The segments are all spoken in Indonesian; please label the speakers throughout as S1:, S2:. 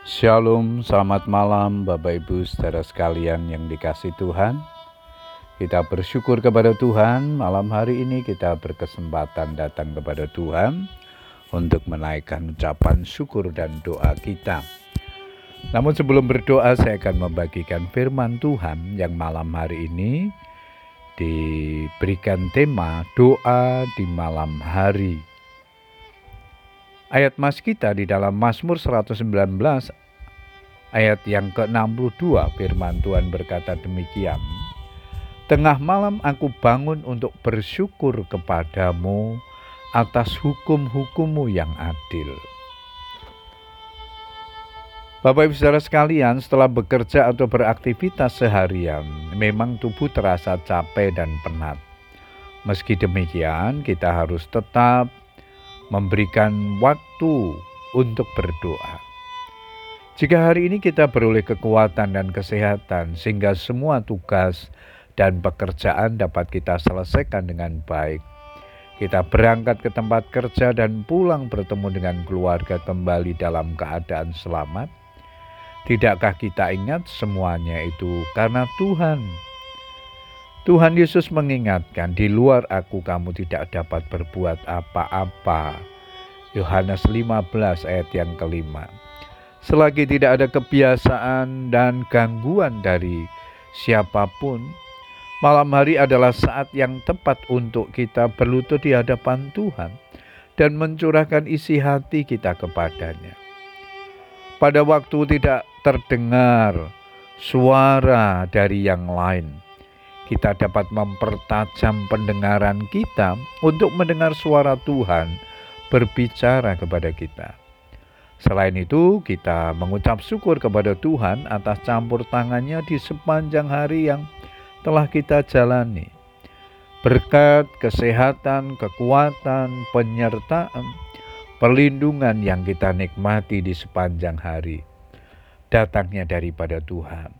S1: Shalom, selamat malam Bapak Ibu saudara sekalian yang dikasih Tuhan. Kita bersyukur kepada Tuhan, malam hari ini kita berkesempatan datang kepada Tuhan untuk menaikkan ucapan syukur dan doa kita. Namun sebelum berdoa saya akan membagikan firman Tuhan yang malam hari ini diberikan tema doa di malam hari. Ayat mas kita di dalam Mazmur 119 ayat yang ke-62 firman Tuhan berkata demikian. Tengah malam aku bangun untuk bersyukur kepadamu atas hukum-hukummu yang adil. Bapak Ibu Saudara sekalian, setelah bekerja atau beraktivitas seharian, memang tubuh terasa capek dan penat. Meski demikian, kita harus tetap memberikan waktu untuk berdoa. Jika hari ini kita beroleh kekuatan dan kesehatan, sehingga semua tugas dan pekerjaan dapat kita selesaikan dengan baik, kita berangkat ke tempat kerja dan pulang bertemu dengan keluarga kembali dalam keadaan selamat. Tidakkah kita ingat semuanya itu karena Tuhan Tuhan Yesus mengingatkan, "Di luar aku, kamu tidak dapat berbuat apa-apa." Yohanes 15 ayat yang kelima. Selagi tidak ada kebiasaan dan gangguan dari siapa pun, malam hari adalah saat yang tepat untuk kita berlutut di hadapan Tuhan dan mencurahkan isi hati kita kepadanya. Pada waktu tidak terdengar suara dari yang lain, kita dapat mempertajam pendengaran kita untuk mendengar suara Tuhan berbicara kepada kita. Selain itu, kita mengucap syukur kepada Tuhan atas campur tangannya di sepanjang hari yang telah kita jalani. Berkat kesehatan, kekuatan, penyertaan, perlindungan yang kita nikmati di sepanjang hari, datangnya daripada Tuhan.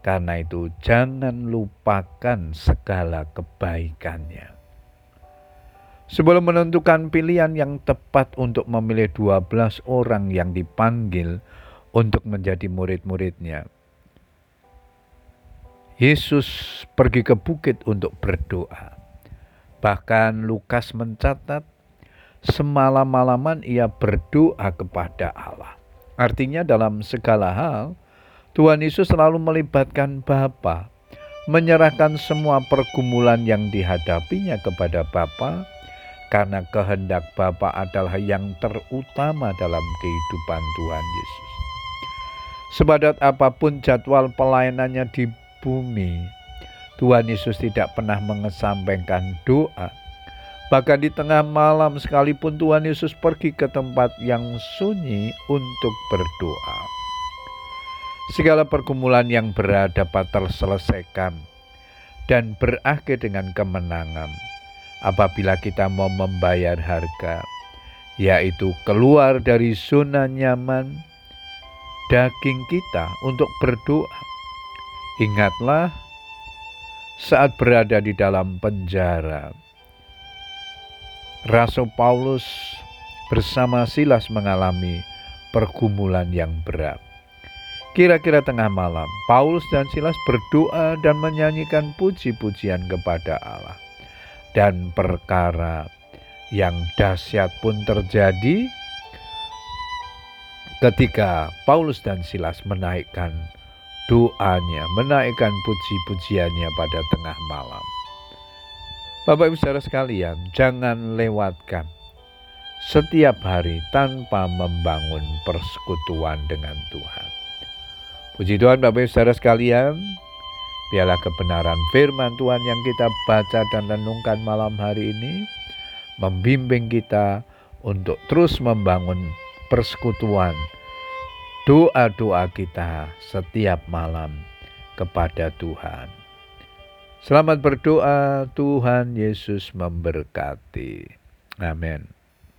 S1: Karena itu jangan lupakan segala kebaikannya. Sebelum menentukan pilihan yang tepat untuk memilih 12 orang yang dipanggil untuk menjadi murid-muridnya, Yesus pergi ke bukit untuk berdoa. Bahkan Lukas mencatat semalam-malaman ia berdoa kepada Allah. Artinya dalam segala hal, Tuhan Yesus selalu melibatkan Bapa, menyerahkan semua pergumulan yang dihadapinya kepada Bapa, karena kehendak Bapa adalah yang terutama dalam kehidupan Tuhan Yesus. Sebadat apa pun jadwal pelayanannya di bumi, Tuhan Yesus tidak pernah mengesampingkan doa. Bahkan di tengah malam sekalipun Tuhan Yesus pergi ke tempat yang sunyi untuk berdoa. Segala pergumulan yang berat dapat terselesaikan dan berakhir dengan kemenangan apabila kita mau membayar harga, yaitu keluar dari zona nyaman daging kita untuk berdoa. Ingatlah saat berada di dalam penjara, Rasul Paulus bersama Silas mengalami pergumulan yang berat. Kira-kira tengah malam, Paulus dan Silas berdoa dan menyanyikan puji-pujian kepada Allah. Dan perkara yang dahsyat pun terjadi ketika Paulus dan Silas menaikkan doanya, menaikkan puji-pujiannya pada tengah malam. Bapak Ibu Saudara sekalian, jangan lewatkan setiap hari tanpa membangun persekutuan dengan Tuhan. Puji Tuhan Bapak Ibu Saudara sekalian, biarlah kebenaran firman Tuhan yang kita baca dan renungkan malam hari ini membimbing kita untuk terus membangun persekutuan doa-doa kita setiap malam kepada Tuhan. Selamat berdoa, Tuhan Yesus memberkati. Amin.